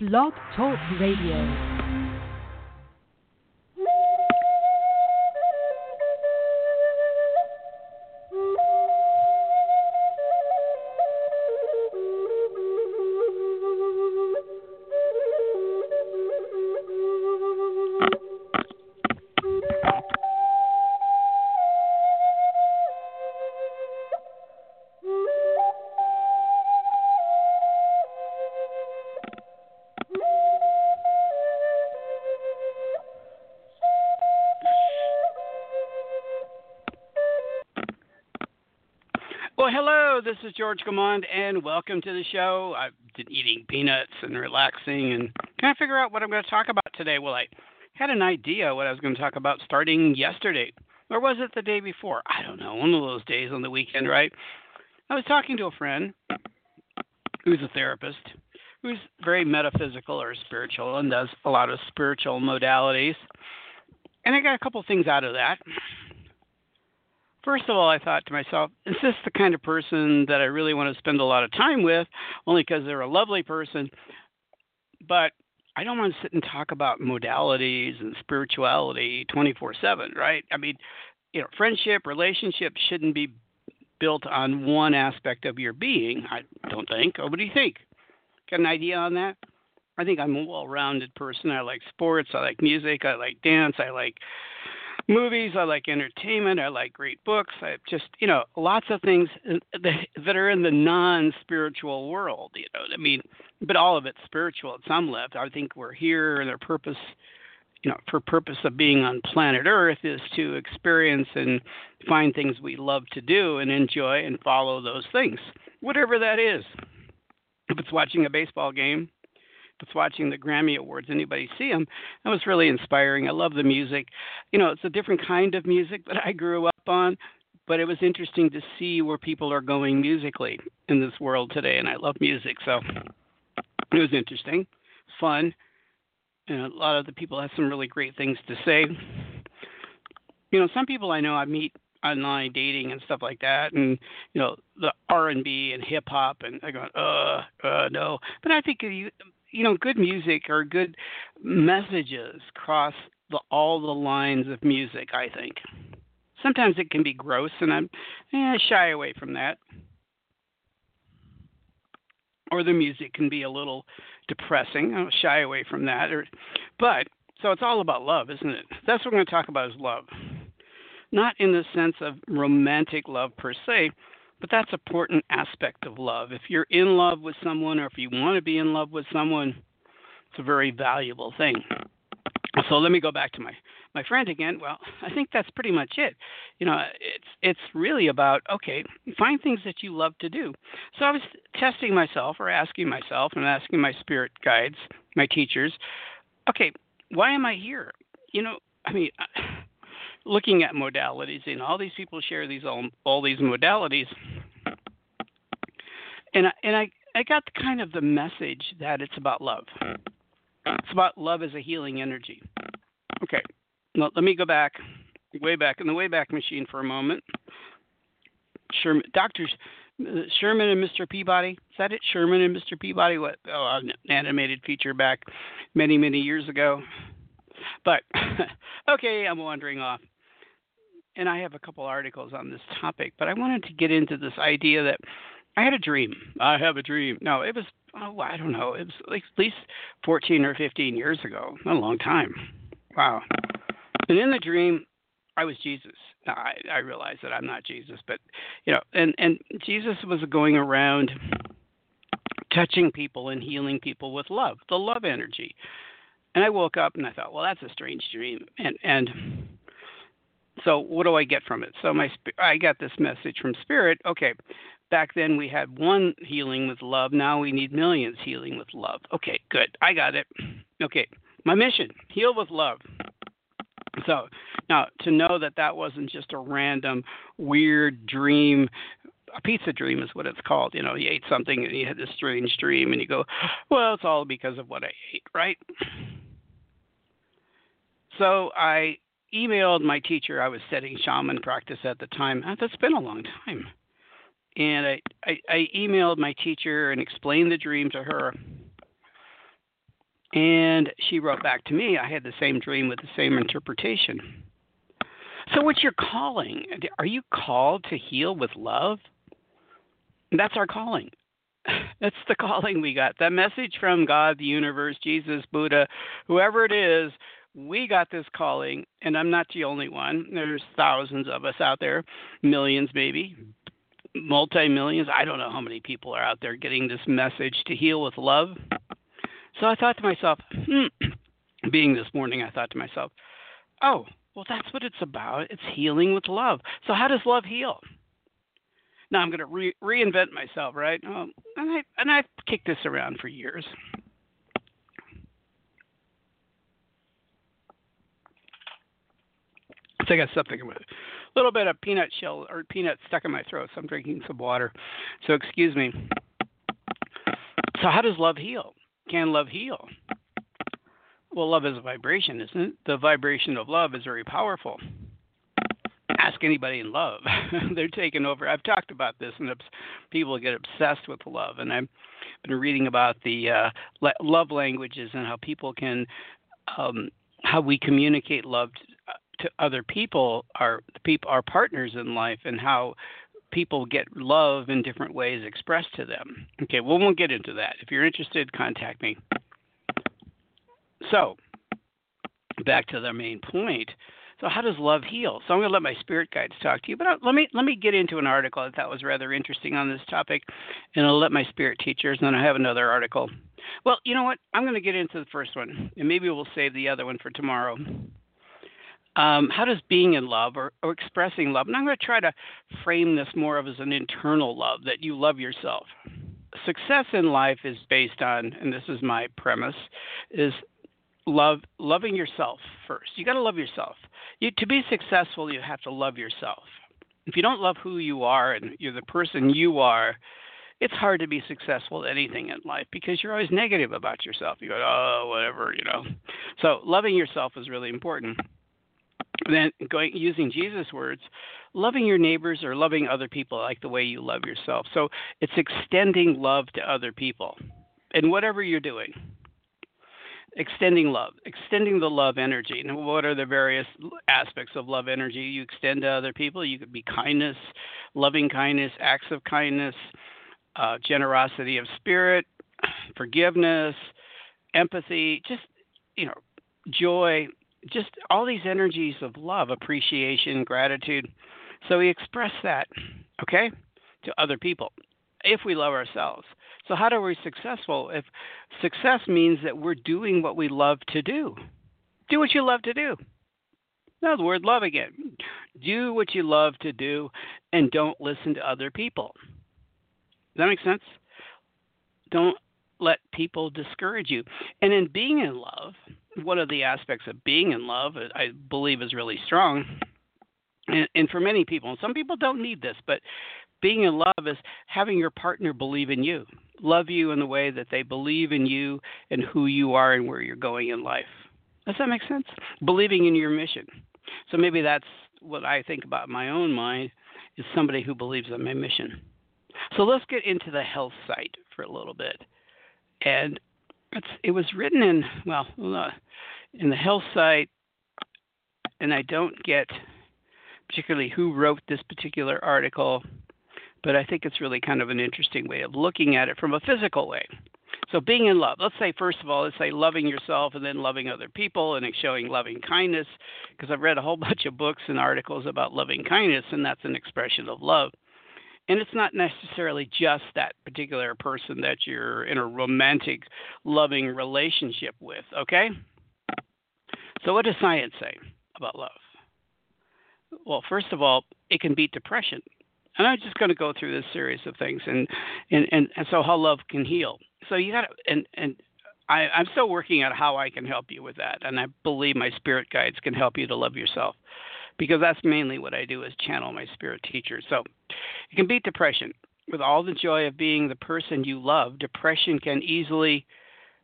Blog Talk Radio. This is George Gamond, and welcome to the show. I've been eating peanuts and relaxing and trying to figure out what I'm going to talk about today. Well, I had an idea what I was going to talk about starting yesterday. Or was it the day before? I don't know. One of those days on the weekend, right? I was talking to a friend who's a therapist, who's very metaphysical or spiritual and does a lot of spiritual modalities. And I got a couple things out of that. First of all, I thought to myself, is this the kind of person that I really want to spend a lot of time with, only because they're a lovely person? But I don't want to sit and talk about modalities and spirituality 24 7, right? I mean, you know, friendship, relationship shouldn't be built on one aspect of your being, I don't think. Oh, what do you think? Got an idea on that? I think I'm a well rounded person. I like sports, I like music, I like dance, I like movies. I like entertainment. I like great books. I just, you know, lots of things that that are in the non-spiritual world. You know, I mean, but all of it's spiritual at some level. I think we're here, and our purpose, you know, for purpose of being on planet Earth is to experience and find things we love to do and enjoy and follow those things, whatever that is. If it's watching a baseball game, was watching the Grammy Awards. Anybody see them? That was really inspiring. I love the music. You know, it's a different kind of music that I grew up on, but it was interesting to see where people are going musically in this world today. And I love music, so it was interesting, fun. And a lot of the people have some really great things to say. You know, some people I know I meet online dating and stuff like that and you know the r&b and hip hop and i go uh uh no but i think you you know, good music or good messages cross the, all the lines of music. I think sometimes it can be gross, and I'm eh, shy away from that. Or the music can be a little depressing. I'm shy away from that. Or, but so it's all about love, isn't it? That's what we're going to talk about is love. Not in the sense of romantic love per se, but that's an important aspect of love. If you're in love with someone or if you want to be in love with someone, it's a very valuable thing. So let me go back to my my friend again. Well, I think that's pretty much it. You know, it's it's really about okay, find things that you love to do. So I was testing myself or asking myself and asking my spirit guides, my teachers, okay, why am I here? You know, I mean, looking at modalities, and all these people share these all, all these modalities, and I, and I I got kind of the message that it's about love. It's about love as a healing energy. Okay, well, let me go back, way back in the Wayback Machine for a moment. Sherman, Doctors Sherman and Mr. Peabody. Is that it? Sherman and Mr. Peabody. What? Oh, an animated feature back many many years ago. But okay, I'm wandering off and I have a couple articles on this topic, but I wanted to get into this idea that I had a dream. I have a dream. No, it was oh, I don't know. It was like at least 14 or 15 years ago. a long time. Wow. And in the dream, I was Jesus. Now, I, I realize that I'm not Jesus, but you know, and and Jesus was going around touching people and healing people with love, the love energy. And I woke up and I thought, well, that's a strange dream. And and so what do I get from it? So my I got this message from spirit. Okay, back then we had one healing with love. Now we need millions healing with love. Okay, good. I got it. Okay, my mission: heal with love. So now to know that that wasn't just a random weird dream a pizza dream is what it's called. You know, you ate something and you had this strange dream, and you go, "Well, it's all because of what I ate," right? So I emailed my teacher. I was setting shaman practice at the time. Uh, that's been a long time. And I, I, I emailed my teacher and explained the dream to her. And she wrote back to me, I had the same dream with the same interpretation. So, what's your calling? Are you called to heal with love? That's our calling. That's the calling we got. That message from God, the universe, Jesus, Buddha, whoever it is, we got this calling, and I'm not the only one. There's thousands of us out there, millions maybe, multi millions. I don't know how many people are out there getting this message to heal with love. So I thought to myself, hmm, being this morning, I thought to myself, oh, well, that's what it's about. It's healing with love. So, how does love heal? Now I'm going to re- reinvent myself, right? Um, and I and I've kicked this around for years. So I got something with a little bit of peanut shell or peanut stuck in my throat, so I'm drinking some water. So excuse me. So how does love heal? Can love heal? Well, love is a vibration, isn't it? The vibration of love is very powerful. Ask anybody in love. They're taking over. I've talked about this, and people get obsessed with love. And I've been reading about the uh, love languages and how people can, um, how we communicate love to, other people, our people, our partners in life, and how people get love in different ways expressed to them. Okay, well, we'll get into that. If you're interested, contact me. So, back to the main point. So, how does love heal? So, I'm going to let my spirit guides talk to you, but let me let me get into an article I thought was rather interesting on this topic, and I'll let my spirit teachers. And then I have another article. Well, you know what? I'm going to get into the first one, and maybe we'll save the other one for tomorrow. Um, how does being in love or, or expressing love, and I'm going to try to frame this more of as an internal love that you love yourself. Success in life is based on, and this is my premise, is love loving yourself first. You got to love yourself. You, to be successful, you have to love yourself. If you don't love who you are and you're the person you are, it's hard to be successful at anything in life because you're always negative about yourself. You go, oh, whatever, you know. So loving yourself is really important. Then going using Jesus' words, loving your neighbors or loving other people like the way you love yourself. So it's extending love to other people, and whatever you're doing extending love, extending the love energy. And what are the various aspects of love energy you extend to other people? You could be kindness, loving kindness, acts of kindness, uh, generosity of spirit, forgiveness, empathy, just, you know, joy, just all these energies of love, appreciation, gratitude. So we express that, okay, to other people if we love ourselves. So, how are we successful? If success means that we're doing what we love to do, do what you love to do. No, the word love again. Do what you love to do and don't listen to other people. Does that make sense? Don't let people discourage you. And in being in love, one of the aspects of being in love, uh, I believe, is really strong. And, and for many people, and some people don't need this, but being in love is having your partner believe in you, love you in the way that they believe in you and who you are and where you're going in life. Does that make sense? Believing in your mission. So maybe that's what I think about my own mind is somebody who believes in my mission. So let's get into the health site for a little bit. And it was written in, well, uh, in the health site, and I don't get particularly who wrote this particular article but I think it's really kind of an interesting way of looking at it from a physical way. So being in love, let's say first of all, let's say loving yourself and then loving other people and showing loving kindness, because I've read a whole bunch of books and articles about loving kindness, and that's an expression of love. And it's not necessarily just that particular person that you're in a romantic, loving relationship with, okay? So, what does science say about love? Well, first of all, it can beat depression and I'm just going to go through this series of things and and and, and so how love can heal. So you got to and and I, I'm still working out how I can help you with that, and I believe my spirit guides can help you to love yourself, because that's mainly what I do is channel my spirit teacher. So it can beat depression with all the joy of being the person you love. Depression can easily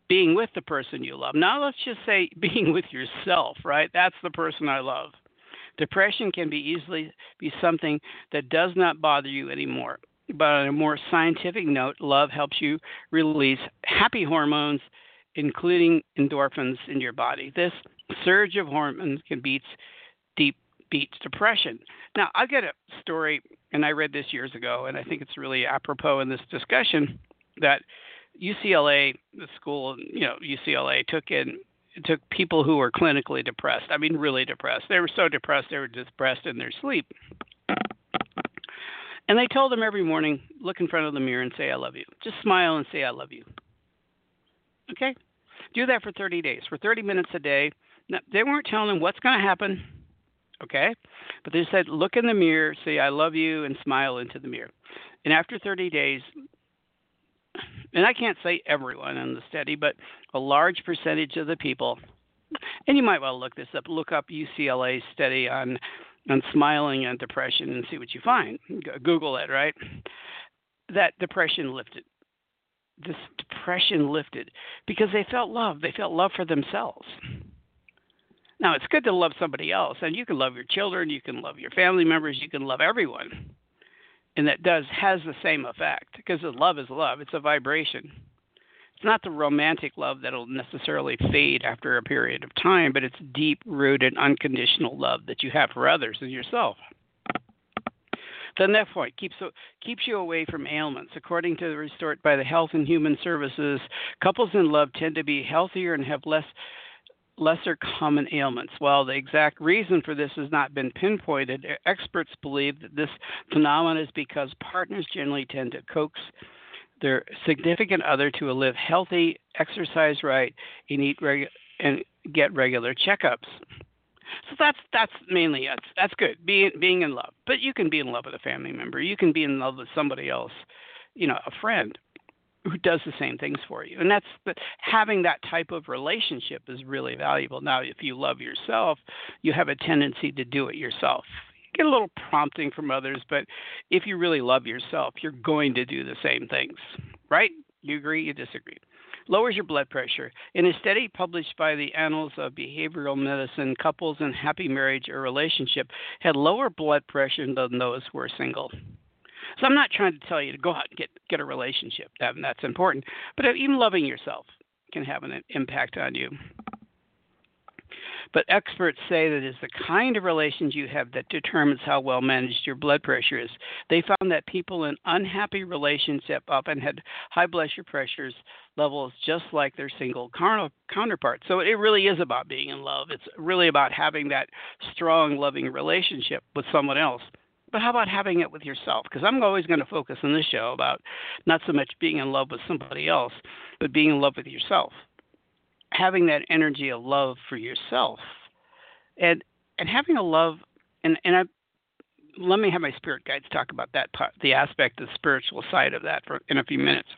being with the person you love. Now let's just say being with yourself, right? That's the person I love. Depression can be easily be something that does not bother you anymore. But on a more scientific note, love helps you release happy hormones including endorphins in your body. This surge of hormones can beat deep beats depression. Now, I've got a story, and I read this years ago, and I think it's really apropos in this discussion that UCLA, the school, you know, UCLA took in took people who were clinically depressed. I mean, really depressed. They were so depressed they were depressed in their sleep. And they told them every morning, look in front of the mirror and say, I love you. Just smile and say, I love you. Okay? Do that for 30 days, for 30 minutes a day. Now, they weren't telling them what's going to happen, okay? But they said, look in the mirror, say, I love you, and smile into the mirror. And after 30 days, and I can't say everyone in the study, but a large percentage of the people, and you might well look this up, look up UCLA study on on smiling and depression and see what you find. Google it, right? That depression lifted. This depression lifted because they felt love. They felt love for themselves. Now, it's good to love somebody else, and you can love your children, you can love your family members, you can love everyone and that does has the same effect because love is love. It's a vibration. It's not the romantic love that'll necessarily fade after a period of time, but it's deep rooted, unconditional love that you have for others and yourself. The next point keeps keeps you away from ailments. According to the report by the Health and Human Services, couples in love tend to be healthier and have less lesser common ailments. While the exact reason for this has not been pinpointed, experts believe that this phenomenon is because partners generally tend to coax their significant other to live healthy, exercise right, and eat regu- and get regular checkups. So that's that's mainly it. That's good. Being being in love, but you can be in love with a family member. You can be in love with somebody else, you know, a friend who does the same things for you. And that's but having that type of relationship is really valuable. Now, if you love yourself, you have a tendency to do it yourself. You get a little prompting from others, but if you really love yourself, you're going to do the same things. Right? You agree, you disagree. Lowers your blood pressure. In a study published by the Annals of Behavioral Medicine, couples in happy marriage or relationship had lower blood pressure than those who were single. So I'm not trying to tell you to go out and get get a relationship. That, that's important. But uh, even loving yourself can have an impact on you. But experts say that it's the kind of relations you have that determines how well managed your blood pressure is. They found that people in unhappy relationships often had high blood pressure levels just like their single counterparts. So it really is about being in love. It's really about having that strong, loving relationship with someone else but how about having it with yourself? Because I'm always going to focus in this show about not so much being in love with somebody else, but being in love with yourself. Having that energy of love for yourself, and and having a love, and and I let me have my spirit guides talk about that part, the aspect, the spiritual side of that, for in a few minutes.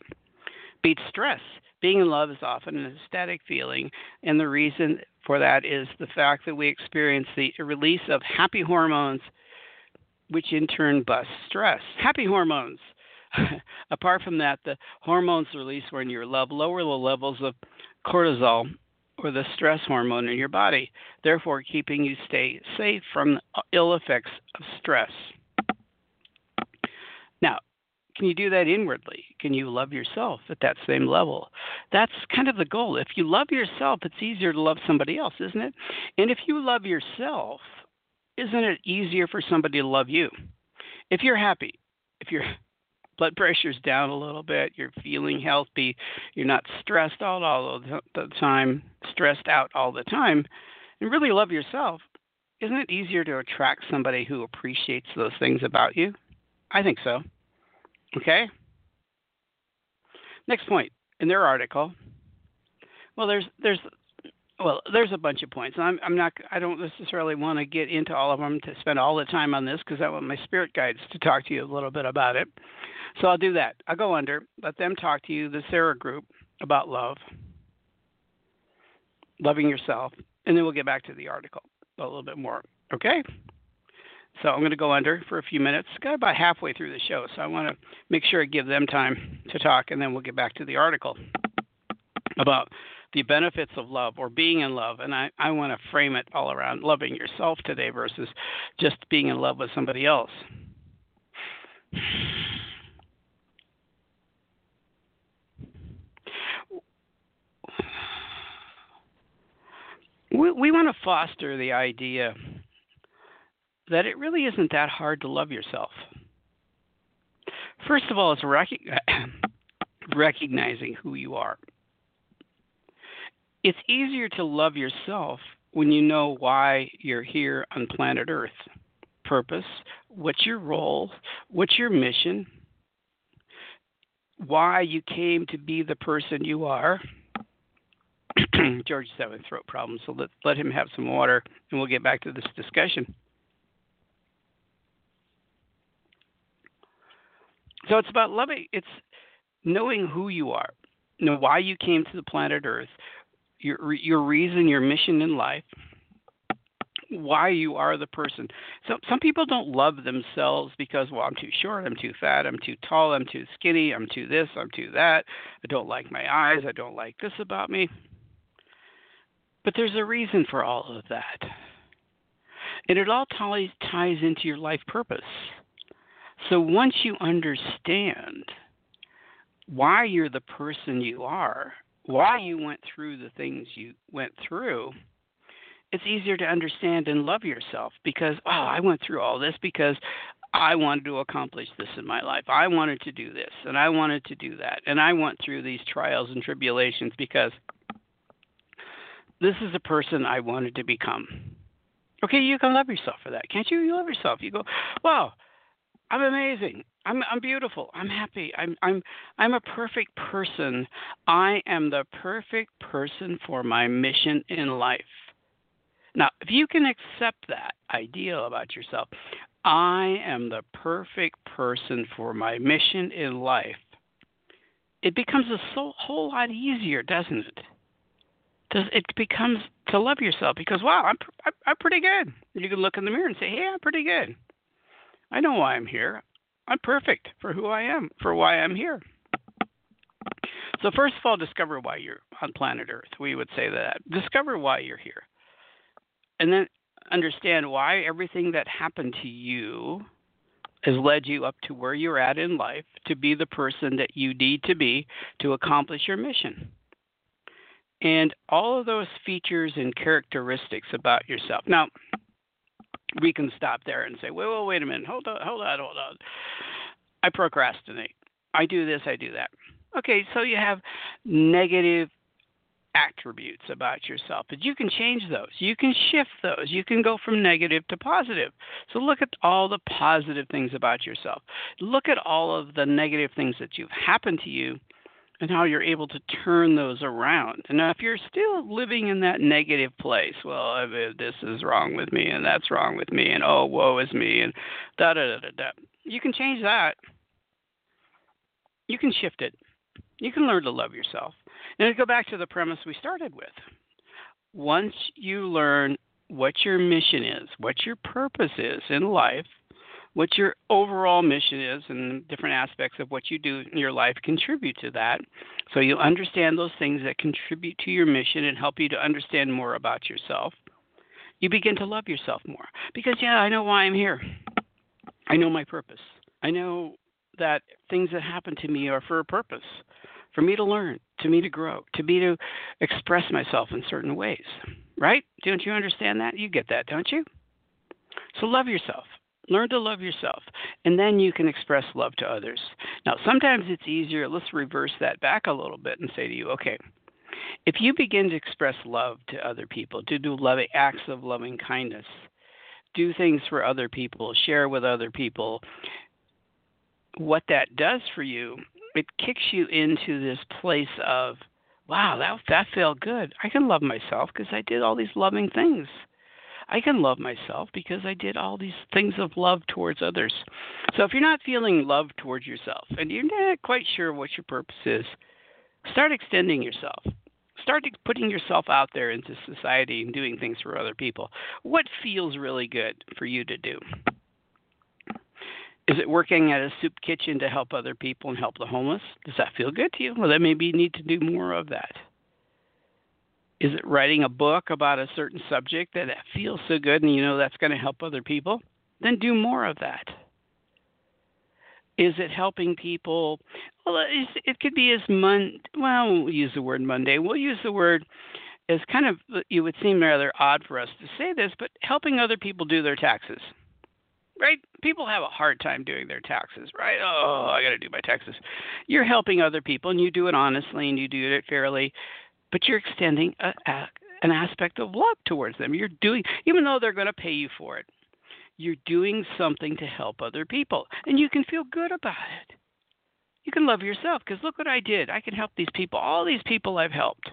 Beat stress. Being in love is often an ecstatic feeling, and the reason for that is the fact that we experience the release of happy hormones which in turn busts stress. Happy hormones. Apart from that, the hormones released when you're love lower the levels of cortisol or the stress hormone in your body, therefore keeping you stay safe from ill effects of stress. Now, can you do that inwardly? Can you love yourself at that same level? That's kind of the goal. If you love yourself, it's easier to love somebody else, isn't it? And if you love yourself, isn't it easier for somebody to love you? If you're happy, if your blood pressure's down a little bit, you're feeling healthy, you're not stressed out all the time, stressed out all the time, and really love yourself, isn't it easier to attract somebody who appreciates those things about you? I think so. Okay? Next point in their article. Well, there's there's well, there's a bunch of points. I'm, I'm not. I don't necessarily want to get into all of them to spend all the time on this because I want my spirit guides to talk to you a little bit about it. So I'll do that. I'll go under, let them talk to you, the Sara group, about love, loving yourself, and then we'll get back to the article a little bit more. Okay? So I'm going to go under for a few minutes. Got about halfway through the show, so I want to make sure I give them time to talk, and then we'll get back to the article about the benefits of love or being in love. And I, I want to frame it all around loving yourself today versus just being in love with somebody else. we, we want to foster the idea that it really isn't that hard to love yourself. First of all, it's rec- recognizing who you are. It's easier to love yourself when you know why you're here on planet Earth. Purpose, what's your role, what's your mission, why you came to be the person you are. George is having throat problems, so let, let him have some water and we'll get back to this discussion. So it's about loving, it's knowing who you are, know why you came to the planet Earth, your your reason, your mission in life, why you are the person. So some people don't love themselves because well, I'm too short, I'm too fat, I'm too tall, I'm too skinny, I'm too this, I'm too that. I don't like my eyes, I don't like this about me. But there's a reason for all of that. And it all ties ties into your life purpose. So once you understand why you're the person you are, why you went through the things you went through, it's easier to understand and love yourself because, oh, I went through all this because I wanted to accomplish this in my life. I wanted to do this and I wanted to do that. And I went through these trials and tribulations because this is the person I wanted to become. Okay, you can love yourself for that, can't you? You love yourself. You go, wow, I'm amazing. I'm I'm beautiful. I'm happy. I'm I'm I'm a perfect person. I am the perfect person for my mission in life. Now, if you can accept that ideal about yourself, I am the perfect person for my mission in life. It becomes a so, whole lot easier, doesn't it? Does it becomes to love yourself because wow, I'm I'm, pretty good. You can look in the mirror and say, "Hey, I'm pretty good." I know why I'm here. I'm perfect for who I am, for why I'm here. So, first of all, discover why you're on planet Earth. We would say that. Discover why you're here. And then understand why everything that happened to you has led you up to where you're at in life to be the person that you need to be to accomplish your mission. And all of those features and characteristics about yourself. Now, we can stop there and say, wait, wait, wait a minute, hold on, hold on, hold on. I procrastinate. I do this, I do that. Okay, so you have negative attributes about yourself, but you can change those. You can shift those. You can go from negative to positive. So look at all the positive things about yourself. Look at all of the negative things that you've happened to you and how you're able to turn those around. And now, if you're still living in that negative place, well, this is wrong with me, and that's wrong with me, and oh, woe is me, and da da da da da. You can change that. You can shift it. You can learn to love yourself. And to go back to the premise we started with. Once you learn what your mission is, what your purpose is in life, what your overall mission is and different aspects of what you do in your life contribute to that. So you understand those things that contribute to your mission and help you to understand more about yourself. You begin to love yourself more because, yeah, I know why I'm here. I know my purpose. I know that things that happen to me are for a purpose for me to learn, to me to grow, to me to express myself in certain ways. Right? Don't you understand that? You get that, don't you? So love yourself. Learn to love yourself, and then you can express love to others. Now, sometimes it's easier. Let's reverse that back a little bit and say to you, okay, if you begin to express love to other people, to do loving acts of loving kindness, do things for other people, share with other people, what that does for you, it kicks you into this place of, wow, that that felt good. I can love myself because I did all these loving things. I can love myself because I did all these things of love towards others. So if you're not feeling love towards yourself and you're not quite sure what your purpose is, start extending yourself. Start putting yourself out there into society and doing things for other people. What feels really good for you to do? Is it working at a soup kitchen to help other people and help the homeless? Does that feel good to you? Well, then maybe you need to do more of that. Is it writing a book about a certain subject that feels so good and you know that's going to help other people? Then do more of that. Is it helping people? Well, it could be as mon. Well, we'll use the word Monday. We'll use the word is kind of it would seem rather odd for us to say this, but helping other people do their taxes. Right? People have a hard time doing their taxes, right? Oh, I got to do my taxes. You're helping other people and you do it honestly and you do it fairly, but you're extending a, a, an aspect of love towards them. You're doing even though they're going to pay you for it. You're doing something to help other people and you can feel good about it. You can love yourself because look what I did. I can help these people. All these people I've helped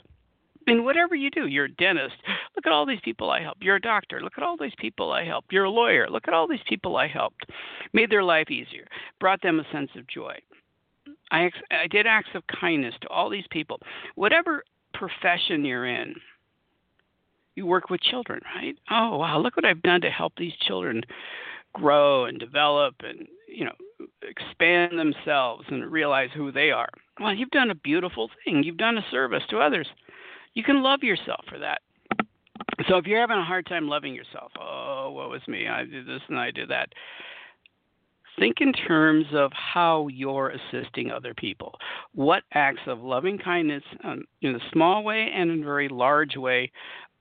And whatever you do, you're a dentist. Look at all these people I helped. You're a doctor. Look at all these people I helped. You're a lawyer. Look at all these people I helped. Made their life easier. Brought them a sense of joy. I, ex- I did acts of kindness to all these people. Whatever profession you're in, you work with children, right? Oh, wow, look what I've done to help these children grow and develop and, you know, expand themselves and realize who they are. Well, you've done a beautiful thing. You've done a service to others you can love yourself for that. So if you're having a hard time loving yourself, oh, what was me? I did this and I did that. Think in terms of how you're assisting other people. What acts of loving kindness, um, in a small way and in a very large way,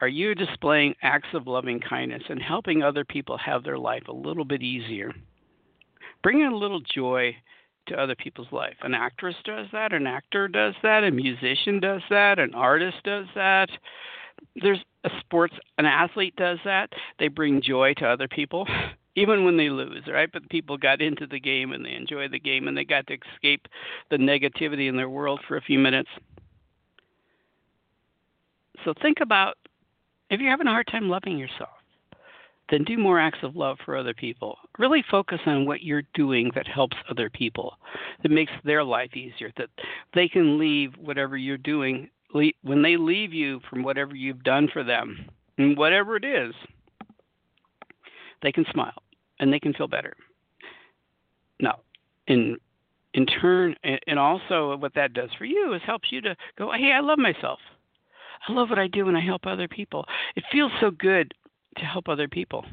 are you displaying acts of loving kindness and helping other people have their life a little bit easier? Bringing a little joy to other people's life. An actress does that, an actor does that, a musician does that, an artist does that. There's a sports an athlete does that. They bring joy to other people even when they lose, right? But people got into the game and they enjoy the game and they got to escape the negativity in their world for a few minutes. So think about if you're having a hard time loving yourself, then do more acts of love for other people. Really focus on what you're doing that helps other people, that makes their life easier, that they can leave whatever you're doing. When they leave you from whatever you've done for them, and whatever it is, they can smile and they can feel better. Now, in in turn, and also what that does for you is helps you to go, hey, I love myself. I love what I do and I help other people. It feels so good to help other people.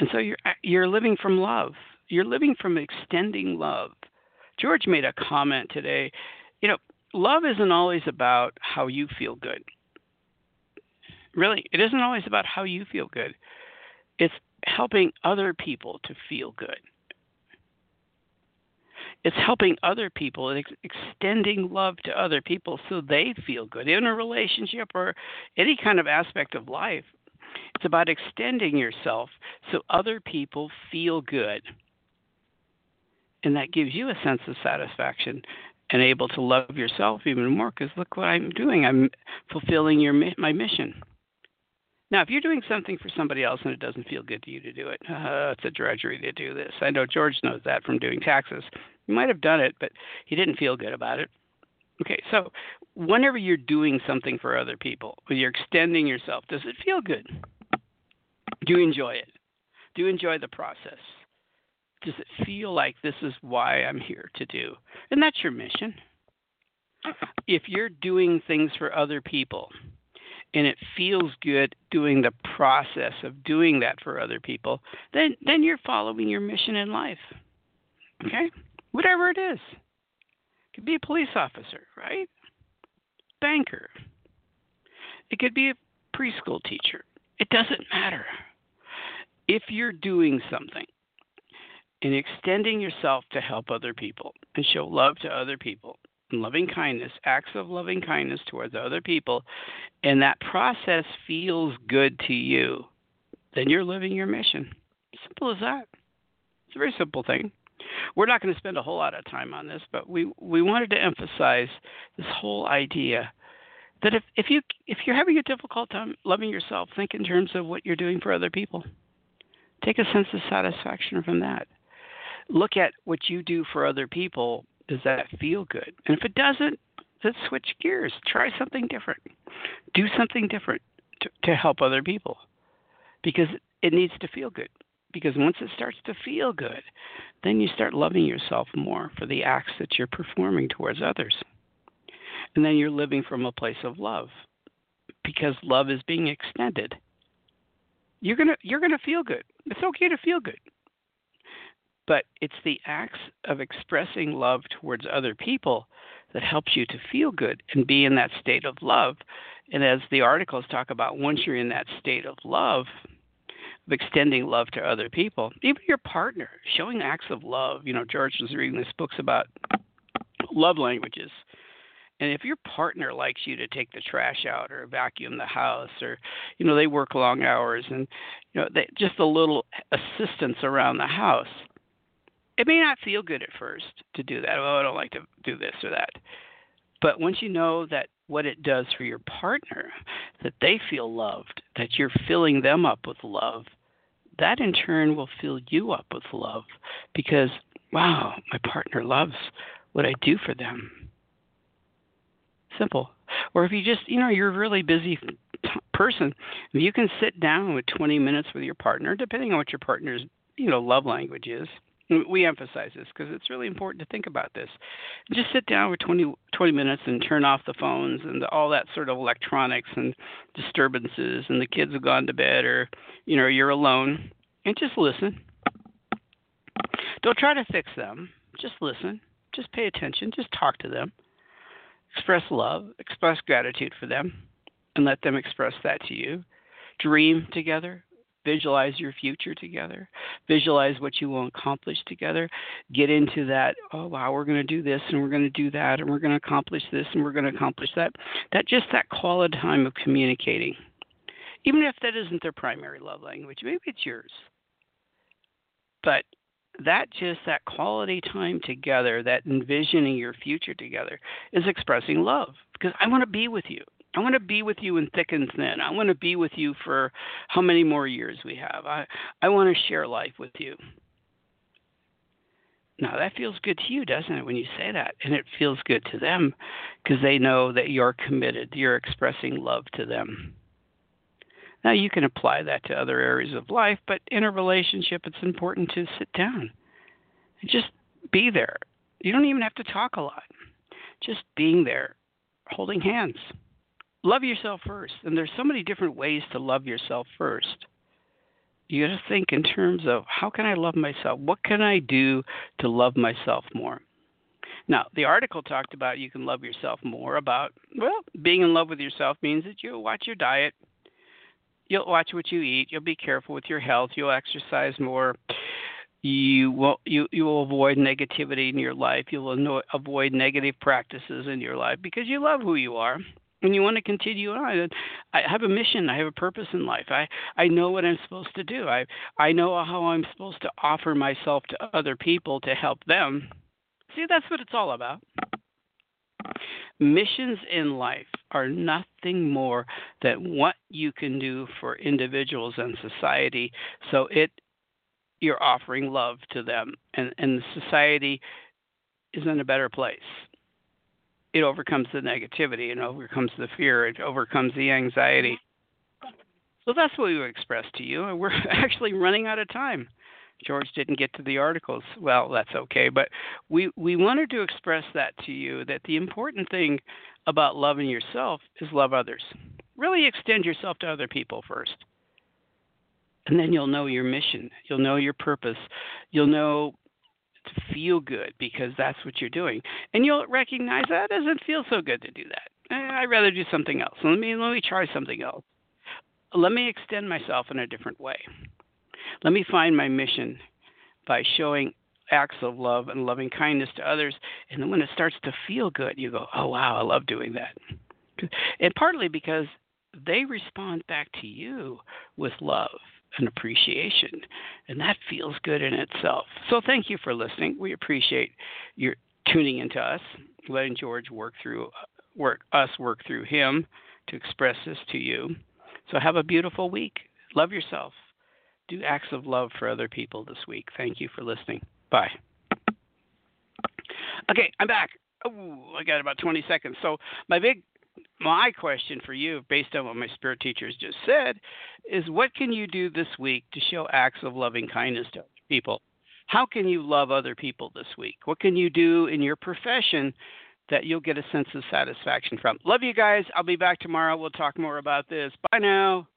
And so you're uh, you're living from love. You're living from extending love. George made a comment today. You know, love isn't always about how you feel good. Really, it isn't always about how you feel good. It's helping other people to feel good. It's helping other people and ex- extending love to other people so they feel good in a relationship or any kind of aspect of life. It's about extending yourself so other people feel good. And that gives you a sense of satisfaction and able to love yourself even more because look what I'm doing. I'm fulfilling your my mission. Now, if you're doing something for somebody else and it doesn't feel good to you to do it, uh, it's a drudgery to do this. I know George knows that from doing taxes. He might have done it, but he didn't feel good about it. Okay, so whenever you're doing something for other people, when you're extending yourself, does it feel good? Do you enjoy it? Do you enjoy the process? Does it feel like this is why I'm here to do? And that's your mission. If you're doing things for other people and it feels good doing the process of doing that for other people, then then you're following your mission in life. Okay? whatever it is. It could be a police officer, right? Banker. It could be a preschool teacher. It doesn't matter. If you're doing something and extending yourself to help other people and show love to other people and loving kindness, acts of loving kindness towards other people, and that process feels good to you, then you're living your mission. Simple as that. It's a very simple thing. We're not going to spend a whole lot of time on this, but we we wanted to emphasize this whole idea that if if you if you're having a difficult time loving yourself, think in terms of what you're doing for other people. Take a sense of satisfaction from that. Look at what you do for other people. Does that feel good? And if it doesn't, let's switch gears. Try something different. Do something different to, to help other people because it needs to feel good because once it starts to feel good, then you start loving yourself more for the acts that you're performing towards others. And then you're living from a place of love because love is being extended. You're going to you're going to feel good. It's okay to feel good. But it's the acts of expressing love towards other people that helps you to feel good and be in that state of love. And as the articles talk about, once you're in that state of love, of extending love to other people, even your partner, showing acts of love. You know, George was reading this books about love languages. And if your partner likes you to take the trash out or vacuum the house or you know they work long hours and you know they, just a little assistance around the house. It may not feel good at first to do that. Oh, I don't like to do this or that. But once you know that what it does for your partner, that they feel loved, that you're filling them up with love, that in turn will fill you up with love because, wow, my partner loves what I do for them. Simple. Or if you just, you know, you're a really busy person, you can sit down with 20 minutes with your partner, depending on what your partner's, you know, love language is, we emphasize this because it's really important to think about this. Just sit down for 20, 20 minutes and turn off the phones and the, all that sort of electronics and disturbances, and the kids have gone to bed, or you know you're alone, and just listen. Don't try to fix them. Just listen. Just pay attention. Just talk to them. Express love. Express gratitude for them, and let them express that to you. Dream together visualize your future together visualize what you will accomplish together get into that oh wow we're going to do this and we're going to do that and we're going to accomplish this and we're going to accomplish that that just that quality time of communicating even if that isn't their primary love language maybe it's yours. But that just that quality time together that envisioning your future together is expressing love because i want to be with you I want to be with you in thick and thin. I want to be with you for how many more years we have. I, I want to share life with you. Now, that feels good to you, doesn't it, when you say that? And it feels good to them because they know that you're committed. You're expressing love to them. Now, you can apply that to other areas of life, but in a relationship, it's important to sit down and just be there. You don't even have to talk a lot, just being there, holding hands love yourself first. And there's so many different ways to love yourself first. You got to think in terms of how can I love myself? What can I do to love myself more? Now, the article talked about you can love yourself more about, well, being in love with yourself means that you'll watch your diet, you'll watch what you eat, you'll be careful with your health, you'll exercise more, you will you you will avoid negativity in your life, you will avoid negative practices in your life because you love who you are and you want to continue on i have a mission i have a purpose in life. I i know what i'm supposed to do. I i know how i'm supposed to offer myself to other people to help them. See that's what it's all about. Missions in life are nothing more than what you can do for individuals and society. So it you're offering love to them and and society is in a better place it overcomes the negativity and overcomes the fear. It overcomes the anxiety. So that's what we would express to you. And we're actually running out of time. George didn't get to the articles. Well, that's okay. But we, we wanted to express that to you that the important thing about loving yourself is love others. Really extend yourself to other people first. And then you'll know your mission. You'll know your purpose. You'll know to feel good because that's what you're doing. And you'll recognize that doesn't feel so good to do that. Eh, I'd rather do something else. Let me let me try something else. Let me extend myself in a different way. Let me find my mission by showing acts of love and loving kindness to others. And then when it starts to feel good, you go, oh, wow, I love doing that. And partly because they respond back to you with love an appreciation, and that feels good in itself. So thank you for listening. We appreciate your tuning into us, letting George work through work us work through him to express this to you. So have a beautiful week. Love yourself. Do acts of love for other people this week. Thank you for listening. Bye. Okay, I'm back. Oh, I got about 20 seconds. So my big my question for you, based on what my spirit teachers just said, is what can you do this week to show acts of loving kindness to people? How can you love other people this week? What can you do in your profession that you'll get a sense of satisfaction from? Love you guys. I'll be back tomorrow. We'll talk more about this. Bye now.